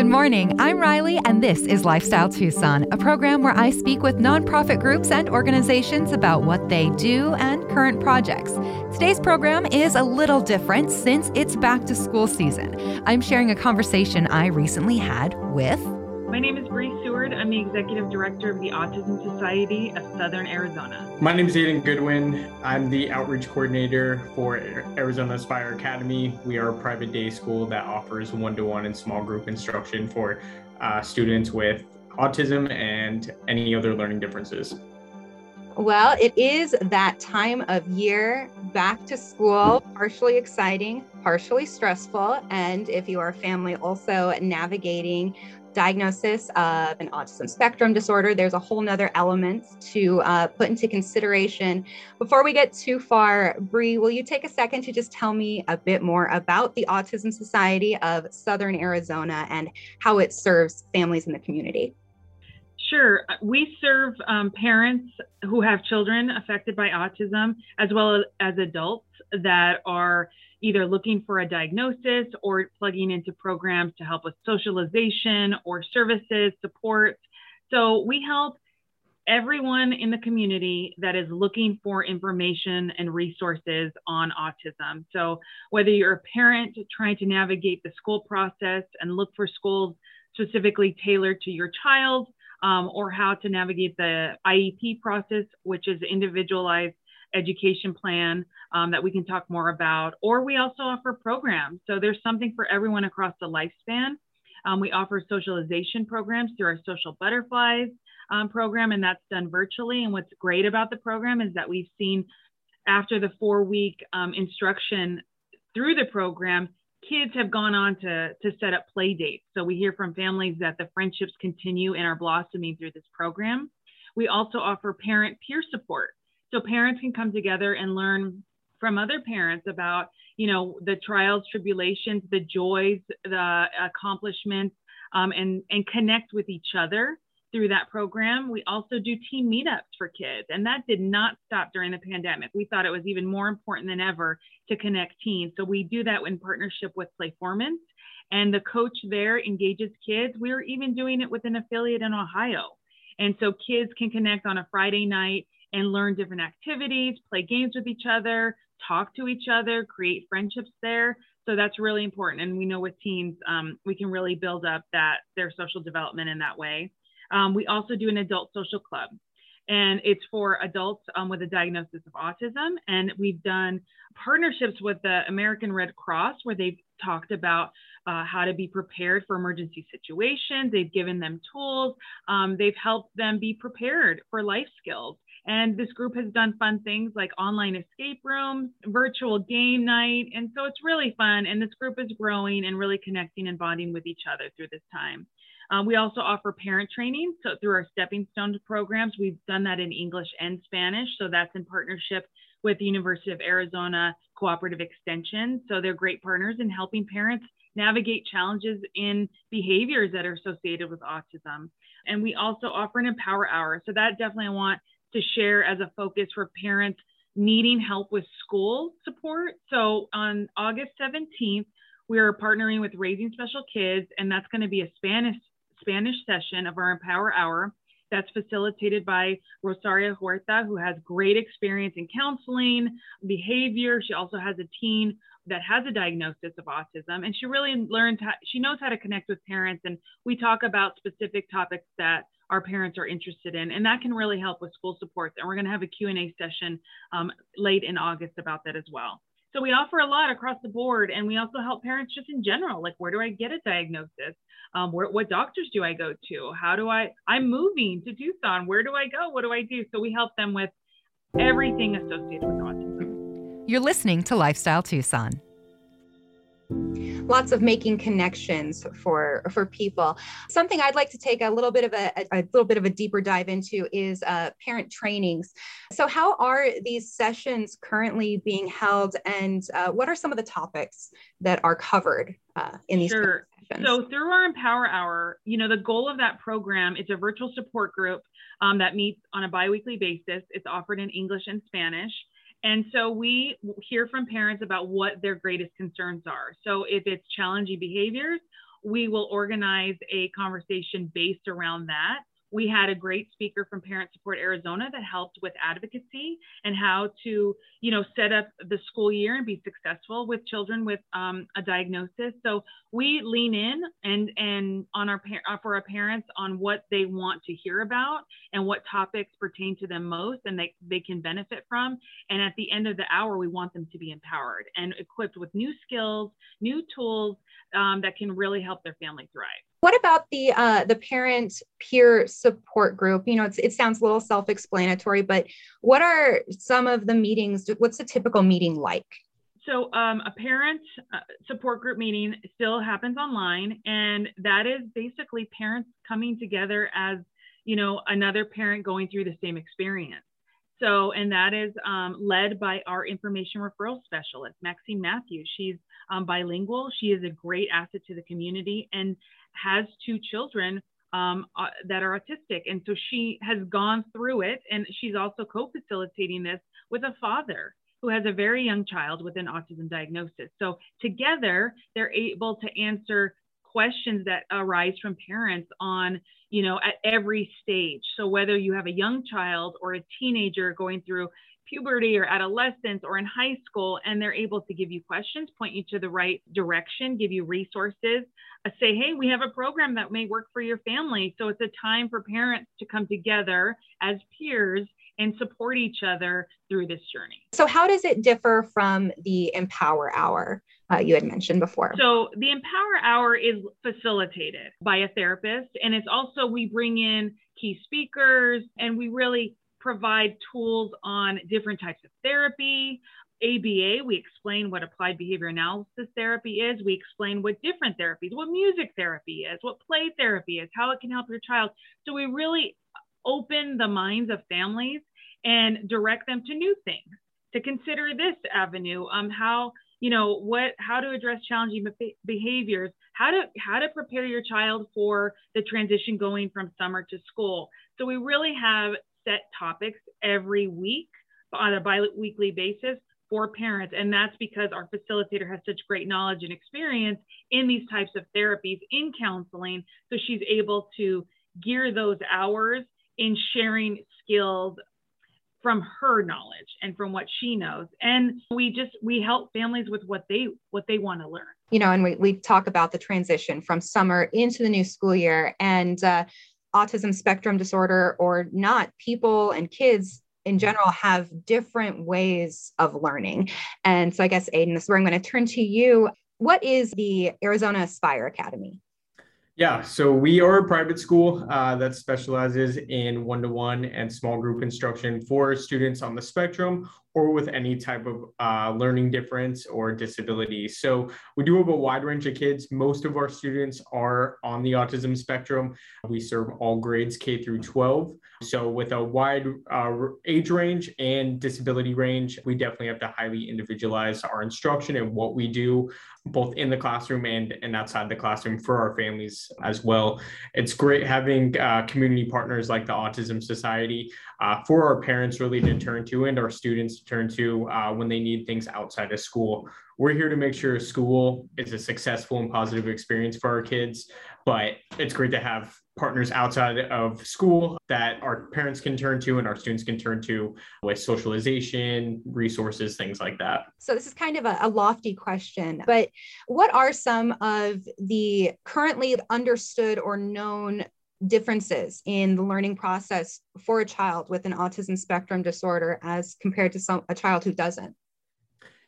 Good morning. I'm Riley, and this is Lifestyle Tucson, a program where I speak with nonprofit groups and organizations about what they do and current projects. Today's program is a little different since it's back to school season. I'm sharing a conversation I recently had with. My name is Bree Seward. I'm the executive director of the Autism Society of Southern Arizona. My name is Aiden Goodwin. I'm the outreach coordinator for Arizona Aspire Academy. We are a private day school that offers one to one and small group instruction for uh, students with autism and any other learning differences. Well, it is that time of year back to school, partially exciting, partially stressful. And if you are a family, also navigating diagnosis of an autism spectrum disorder. There's a whole nother element to uh, put into consideration. Before we get too far, Bree, will you take a second to just tell me a bit more about the Autism Society of Southern Arizona and how it serves families in the community? Sure. We serve um, parents who have children affected by autism, as well as adults that are either looking for a diagnosis or plugging into programs to help with socialization or services, support. So we help everyone in the community that is looking for information and resources on autism. So whether you're a parent trying to navigate the school process and look for schools specifically tailored to your child, um, or how to navigate the IEP process, which is individualized education plan um, that we can talk more about. Or we also offer programs. So there's something for everyone across the lifespan. Um, we offer socialization programs through our Social Butterflies um, program, and that's done virtually. And what's great about the program is that we've seen after the four week um, instruction through the program, kids have gone on to, to set up play dates. So we hear from families that the friendships continue and are blossoming through this program. We also offer parent peer support. So parents can come together and learn from other parents about, you know, the trials, tribulations, the joys, the accomplishments, um, and, and connect with each other through that program. We also do team meetups for kids, and that did not stop during the pandemic. We thought it was even more important than ever to connect teens. So we do that in partnership with Playformance, and the coach there engages kids. We are even doing it with an affiliate in Ohio. And so kids can connect on a Friday night and learn different activities, play games with each other, talk to each other, create friendships there. So that's really important. And we know with teens, um, we can really build up that their social development in that way. Um, we also do an adult social club and it's for adults um, with a diagnosis of autism. And we've done partnerships with the American Red Cross where they've talked about uh, how to be prepared for emergency situations. They've given them tools. Um, they've helped them be prepared for life skills. And this group has done fun things like online escape rooms, virtual game night. And so it's really fun. And this group is growing and really connecting and bonding with each other through this time. Um, we also offer parent training. So through our Stepping Stone programs, we've done that in English and Spanish. So that's in partnership with the University of Arizona Cooperative Extension. So they're great partners in helping parents navigate challenges in behaviors that are associated with autism. And we also offer an Empower Hour. So that definitely I want to share as a focus for parents needing help with school support. So on August 17th, we are partnering with Raising Special Kids, and that's going to be a Spanish Spanish session of our Empower Hour. That's facilitated by Rosaria Huerta, who has great experience in counseling, behavior. She also has a teen that has a diagnosis of autism, and she really learns how, she knows how to connect with parents. And we talk about specific topics that our parents are interested in, and that can really help with school supports. And we're going to have a Q&A session um, late in August about that as well. So we offer a lot across the board, and we also help parents just in general, like where do I get a diagnosis? Um, where, what doctors do I go to? How do I? I'm moving to Tucson. Where do I go? What do I do? So we help them with everything associated with autism. You're listening to Lifestyle Tucson. Lots of making connections for for people. Something i'd like to take a little bit of a, a, little bit of a deeper dive into is uh, parent trainings. So how are these sessions currently being held and uh, what are some of the topics that are covered uh, in these sure. so through our empower hour you know the goal of that program is a virtual support group um, that meets on a biweekly basis. It's offered in english and spanish and so we hear from parents about what their greatest concerns are. So if it's challenging behaviors we will organize a conversation based around that we had a great speaker from Parent Support Arizona that helped with advocacy and how to, you know, set up the school year and be successful with children with um, a diagnosis. So we lean in and and on our uh, for our parents on what they want to hear about and what topics pertain to them most and they they can benefit from. And at the end of the hour, we want them to be empowered and equipped with new skills, new tools um, that can really help their family thrive. What about the uh, the parent peer support group? You know, it sounds a little self-explanatory, but what are some of the meetings? What's a typical meeting like? So, um, a parent uh, support group meeting still happens online, and that is basically parents coming together as you know another parent going through the same experience. So, and that is um, led by our information referral specialist, Maxine Matthews. She's um, bilingual. She is a great asset to the community and has two children um, uh, that are autistic. And so she has gone through it. And she's also co facilitating this with a father who has a very young child with an autism diagnosis. So together, they're able to answer questions that arise from parents on you know at every stage so whether you have a young child or a teenager going through puberty or adolescence or in high school and they're able to give you questions point you to the right direction give you resources uh, say hey we have a program that may work for your family so it's a time for parents to come together as peers and support each other through this journey. So, how does it differ from the Empower Hour uh, you had mentioned before? So, the Empower Hour is facilitated by a therapist, and it's also we bring in key speakers and we really provide tools on different types of therapy. ABA, we explain what applied behavior analysis therapy is. We explain what different therapies, what music therapy is, what play therapy is, how it can help your child. So we really open the minds of families and direct them to new things to consider this avenue um, how you know what how to address challenging behaviors how to how to prepare your child for the transition going from summer to school so we really have set topics every week on a bi-weekly basis for parents. And that's because our facilitator has such great knowledge and experience in these types of therapies in counseling. So she's able to gear those hours in sharing skills from her knowledge and from what she knows. And we just we help families with what they what they want to learn. You know and we, we talk about the transition from summer into the new school year. And uh, autism spectrum disorder or not people and kids in general have different ways of learning. And so i guess aiden this is where i'm going to turn to you. What is the arizona aspire academy? Yeah, so we are a private school uh, that specializes in one to one and small group instruction for students on the spectrum or with any type of uh, learning difference or disability. So we do have a wide range of kids. Most of our students are on the autism spectrum. We serve all grades K through 12. So with a wide uh, age range and disability range, we definitely have to highly individualize our instruction and what we do both in the classroom and, and outside the classroom for our families as well. It's great having uh, community partners like the Autism Society uh, for our parents really to turn to and our students to turn to uh, when they need things outside of school. We're here to make sure school is a successful and positive experience for our kids, but it's great to have partners outside of school that our parents can turn to and our students can turn to with socialization, resources, things like that. So, this is kind of a, a lofty question, but what are some of the currently understood or known differences in the learning process for a child with an autism spectrum disorder as compared to some a child who doesn't?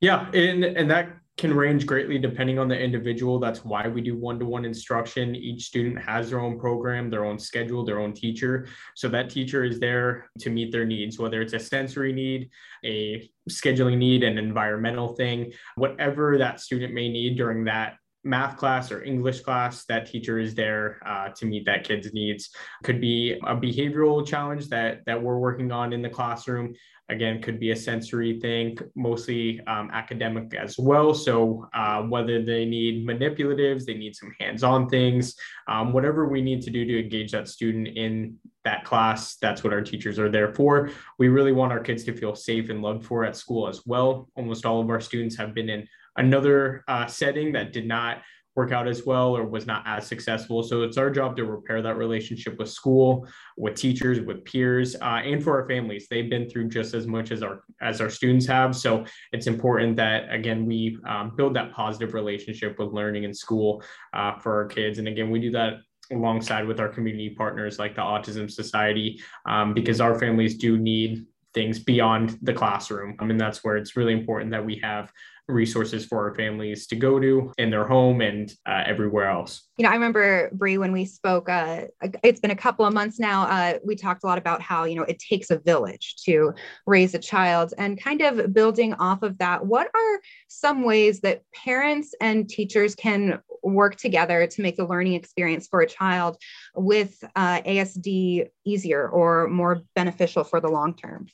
Yeah and and that can range greatly depending on the individual. That's why we do one-to-one instruction. Each student has their own program their own schedule their own teacher. So that teacher is there to meet their needs whether it's a sensory need a scheduling need an environmental thing whatever that student may need during that math class or English class, that teacher is there uh, to meet that kid's needs. Could be a behavioral challenge that that we're working on in the classroom. Again, could be a sensory thing, mostly um, academic as well. So uh, whether they need manipulatives, they need some hands-on things, um, whatever we need to do to engage that student in that class, that's what our teachers are there for. We really want our kids to feel safe and loved for at school as well. Almost all of our students have been in another uh, setting that did not work out as well or was not as successful. So it's our job to repair that relationship with school, with teachers, with peers, uh, and for our families. They've been through just as much as our as our students have. So it's important that again we um, build that positive relationship with learning in school uh, for our kids. And again, we do that alongside with our community partners like the Autism Society, um, because our families do need things beyond the classroom. I mean, that's where it's really important that we have resources for our families to go to in their home and uh, everywhere else. You know, I remember Bree when we spoke. Uh, it's been a couple of months now. Uh, we talked a lot about how you know it takes a village to raise a child, and kind of building off of that. What are some ways that parents and teachers can work together to make the learning experience for a child with uh, ASD easier or more beneficial for the long term?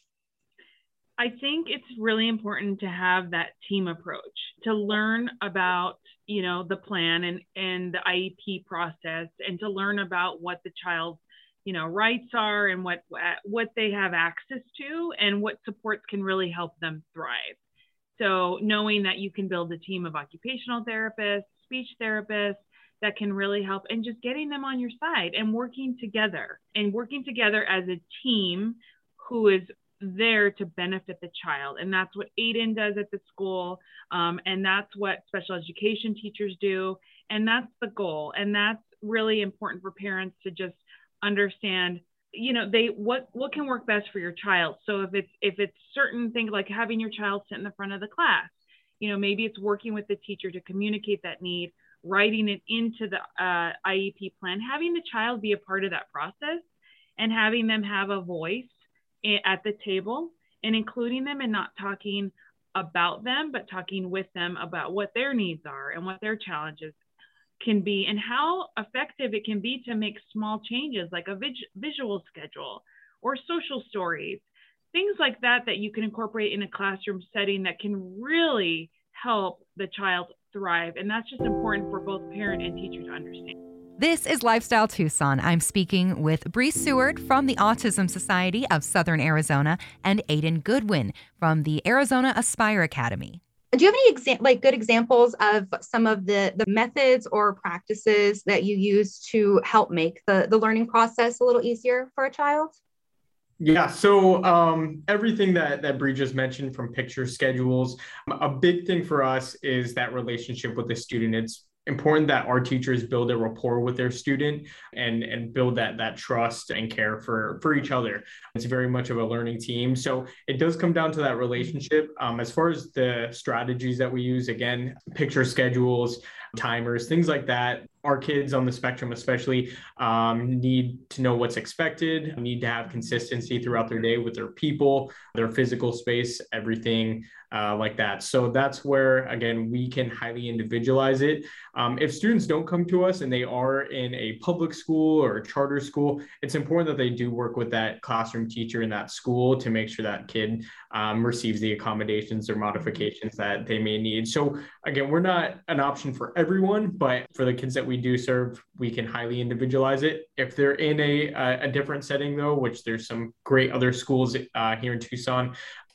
I think it's really important to have that team approach to learn about, you know, the plan and, and the IEP process and to learn about what the child's, you know, rights are and what what they have access to and what supports can really help them thrive. So knowing that you can build a team of occupational therapists, speech therapists that can really help and just getting them on your side and working together and working together as a team who is there to benefit the child. And that's what Aiden does at the school. Um, and that's what special education teachers do. And that's the goal. And that's really important for parents to just understand you know they what what can work best for your child so if it's if it's certain things like having your child sit in the front of the class you know maybe it's working with the teacher to communicate that need writing it into the uh, iep plan having the child be a part of that process and having them have a voice at the table and including them and not talking about them, but talking with them about what their needs are and what their challenges can be and how effective it can be to make small changes like a vis- visual schedule or social stories, things like that that you can incorporate in a classroom setting that can really help the child thrive. And that's just important for both parent and teacher to understand. This is Lifestyle Tucson. I'm speaking with Bree Seward from the Autism Society of Southern Arizona and Aiden Goodwin from the Arizona Aspire Academy. Do you have any exa- like good examples of some of the the methods or practices that you use to help make the the learning process a little easier for a child? Yeah, so um, everything that that Bree just mentioned, from picture schedules, a big thing for us is that relationship with the student. It's important that our teachers build a rapport with their student and and build that that trust and care for for each other. It's very much of a learning team. So it does come down to that relationship. Um, as far as the strategies that we use again picture schedules timers things like that our kids on the spectrum especially um, need to know what's expected need to have consistency throughout their day with their people their physical space everything uh, like that. So that's where, again, we can highly individualize it. Um, if students don't come to us and they are in a public school or charter school, it's important that they do work with that classroom teacher in that school to make sure that kid um, receives the accommodations or modifications that they may need. So again, we're not an option for everyone, but for the kids that we do serve, we can highly individualize it. If they're in a, a different setting though, which there's some great other schools uh, here in Tucson,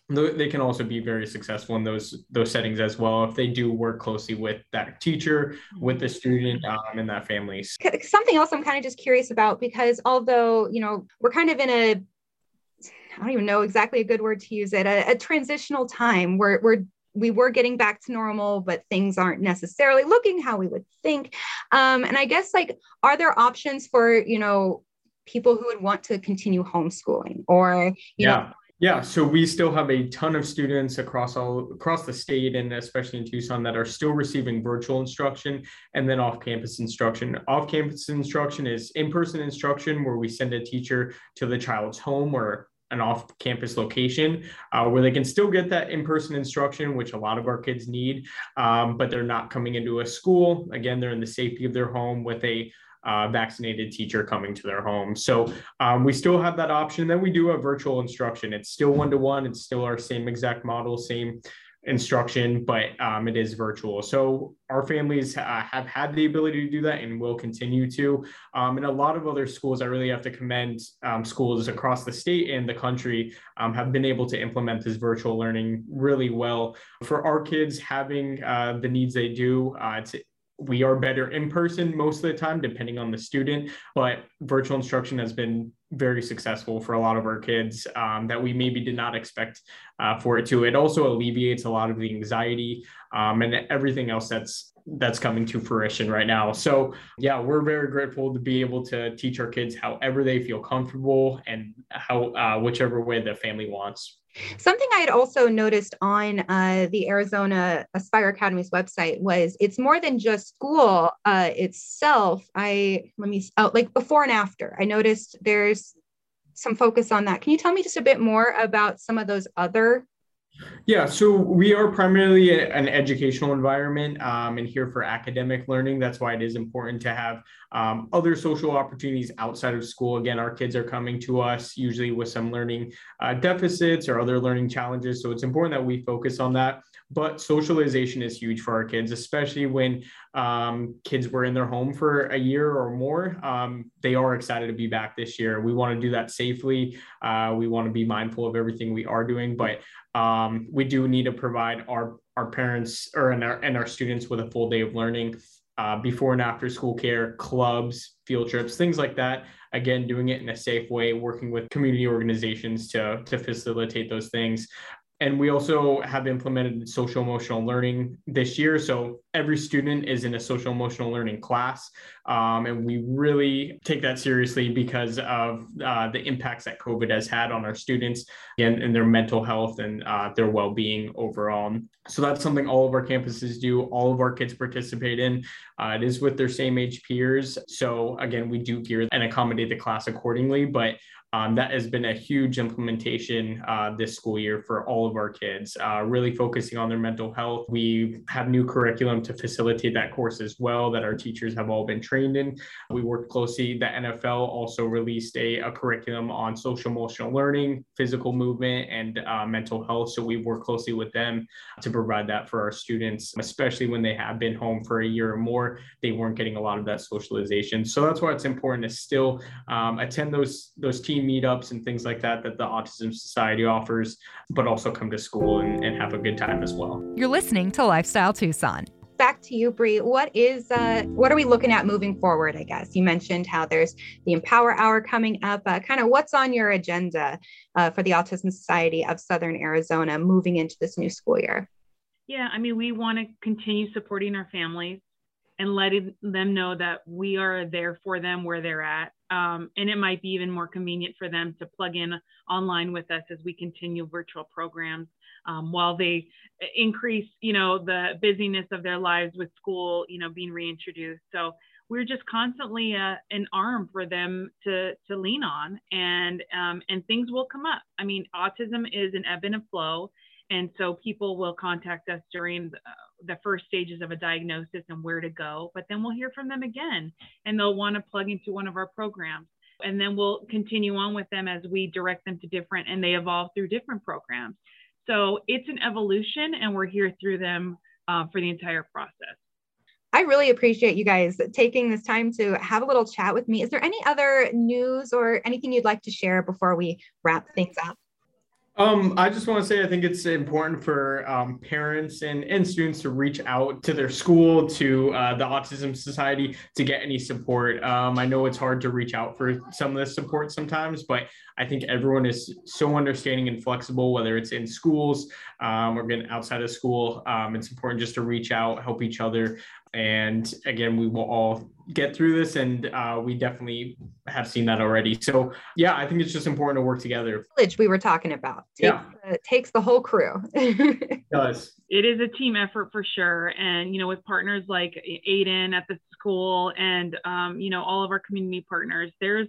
they can also be very successful in those those settings as well if they do work closely with that teacher with the student um, and that family something else i'm kind of just curious about because although you know we're kind of in a i don't even know exactly a good word to use it a, a transitional time where we're we were getting back to normal, but things aren't necessarily looking how we would think. Um, and I guess like, are there options for you know people who would want to continue homeschooling or you yeah. know yeah, so we still have a ton of students across all across the state and especially in Tucson that are still receiving virtual instruction and then off-campus instruction. Off-campus instruction is in-person instruction where we send a teacher to the child's home or an off-campus location uh, where they can still get that in-person instruction, which a lot of our kids need, um, but they're not coming into a school. Again, they're in the safety of their home with a uh, vaccinated teacher coming to their home. So um, we still have that option. Then we do have virtual instruction. It's still one to one. It's still our same exact model, same instruction, but um, it is virtual. So our families uh, have had the ability to do that and will continue to. Um, and a lot of other schools, I really have to commend um, schools across the state and the country um, have been able to implement this virtual learning really well. For our kids having uh, the needs they do, uh, it's we are better in person most of the time, depending on the student. But virtual instruction has been very successful for a lot of our kids um, that we maybe did not expect uh, for it to. It also alleviates a lot of the anxiety um, and everything else that's that's coming to fruition right now. So yeah, we're very grateful to be able to teach our kids however they feel comfortable and how uh, whichever way the family wants. Something I had also noticed on uh, the Arizona Aspire Academy's website was it's more than just school uh, itself. I let me oh, like before and after. I noticed there's some focus on that. Can you tell me just a bit more about some of those other yeah, so we are primarily an educational environment um, and here for academic learning. That's why it is important to have um, other social opportunities outside of school. Again, our kids are coming to us usually with some learning uh, deficits or other learning challenges. So it's important that we focus on that. But socialization is huge for our kids, especially when um, kids were in their home for a year or more. Um, they are excited to be back this year. We want to do that safely. Uh, we want to be mindful of everything we are doing, but um, we do need to provide our our parents or and our and our students with a full day of learning uh, before and after school care, clubs, field trips, things like that. Again, doing it in a safe way, working with community organizations to to facilitate those things. And we also have implemented social emotional learning this year. So every student is in a social emotional learning class. Um, and we really take that seriously because of uh, the impacts that COVID has had on our students and, and their mental health and uh, their well being overall. So that's something all of our campuses do, all of our kids participate in. Uh, it is with their same age peers. So again, we do gear and accommodate the class accordingly. But um, that has been a huge implementation uh, this school year for all of our kids, uh, really focusing on their mental health. We have new curriculum to facilitate that course as well that our teachers have all been trained in. We worked closely. The NFL also released a, a curriculum on social emotional learning, physical movement, and uh, mental health. So we work closely with them to provide that for our students, especially when they have been home for a year or more. They weren't getting a lot of that socialization. So that's why it's important to still um, attend those those team meetups and things like that that the Autism Society offers, but also come to school and, and have a good time as well. You're listening to Lifestyle Tucson back to you, Bree. What is uh, what are we looking at moving forward? I guess you mentioned how there's the Empower Hour coming up. Uh, kind of what's on your agenda uh, for the Autism Society of Southern Arizona moving into this new school year? Yeah, I mean, we want to continue supporting our families and letting them know that we are there for them where they're at. Um, and it might be even more convenient for them to plug in online with us as we continue virtual programs um, while they increase, you know, the busyness of their lives with school, you know, being reintroduced. So we're just constantly uh, an arm for them to to lean on, and um, and things will come up. I mean, autism is an ebb and a flow, and so people will contact us during the, the first stages of a diagnosis and where to go, but then we'll hear from them again and they'll want to plug into one of our programs. And then we'll continue on with them as we direct them to different and they evolve through different programs. So it's an evolution and we're here through them uh, for the entire process. I really appreciate you guys taking this time to have a little chat with me. Is there any other news or anything you'd like to share before we wrap things up? Um, I just want to say I think it's important for um, parents and, and students to reach out to their school, to uh, the Autism Society to get any support. Um, I know it's hard to reach out for some of this support sometimes, but I think everyone is so understanding and flexible, whether it's in schools um, or again outside of school. Um, it's important just to reach out, help each other. And again, we will all get through this, and uh, we definitely have seen that already. So, yeah, I think it's just important to work together. We were talking about takes, yeah. Uh, takes the whole crew. it does. It is a team effort for sure, and you know, with partners like Aiden at the school, and um, you know, all of our community partners, there's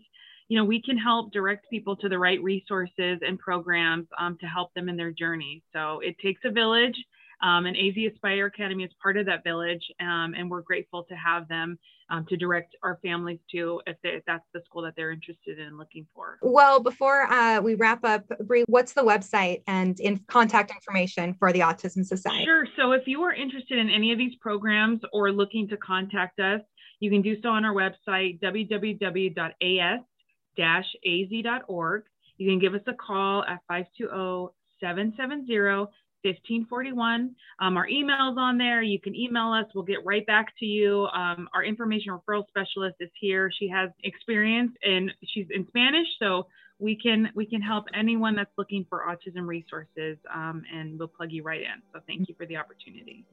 you know, we can help direct people to the right resources and programs um, to help them in their journey. So it takes a village um, and AZ Aspire Academy is part of that village, um, and we're grateful to have them um, to direct our families to if, they, if, that's the school that they're interested in looking for. Well, before uh, we wrap up, Bree, what's the website and in contact information for the Autism Society? Sure. So if you are interested in any of these programs or looking to contact us, you can do so on our website, www.as-az.org. You can give us a call at 520 770 1541. Um, our email's on there. You can email us. We'll get right back to you. Um, our information referral specialist is here. She has experience and she's in Spanish, so we can we can help anyone that's looking for autism resources, um, and we'll plug you right in. So thank you for the opportunity.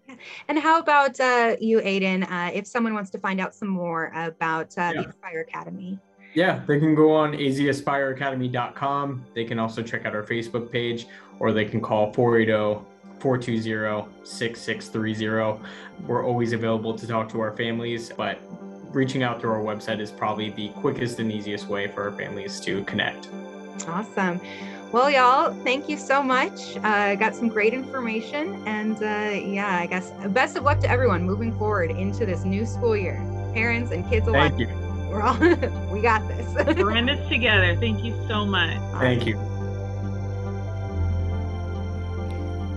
And how about uh, you, Aiden? Uh, if someone wants to find out some more about uh, yeah. the Aspire Academy. Yeah, they can go on azaspireacademy.com. They can also check out our Facebook page or they can call 480 420 6630. We're always available to talk to our families, but reaching out through our website is probably the quickest and easiest way for our families to connect. Awesome. Well, y'all, thank you so much. Uh, got some great information. And uh, yeah, I guess best of luck to everyone moving forward into this new school year. Parents and kids alike. Thank you. We're all, we got this. We're in this together. Thank you so much. Thank you.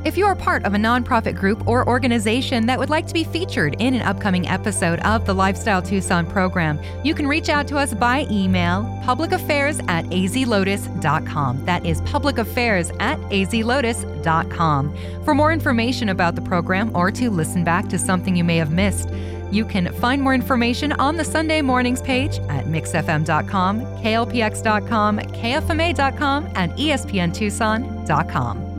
If you are part of a nonprofit group or organization that would like to be featured in an upcoming episode of the Lifestyle Tucson program, you can reach out to us by email publicaffairs at azlotus.com. That is publicaffairs at azlotus.com. For more information about the program or to listen back to something you may have missed, you can find more information on the Sunday mornings page at mixfm.com, klpx.com, kfma.com, and espntucson.com.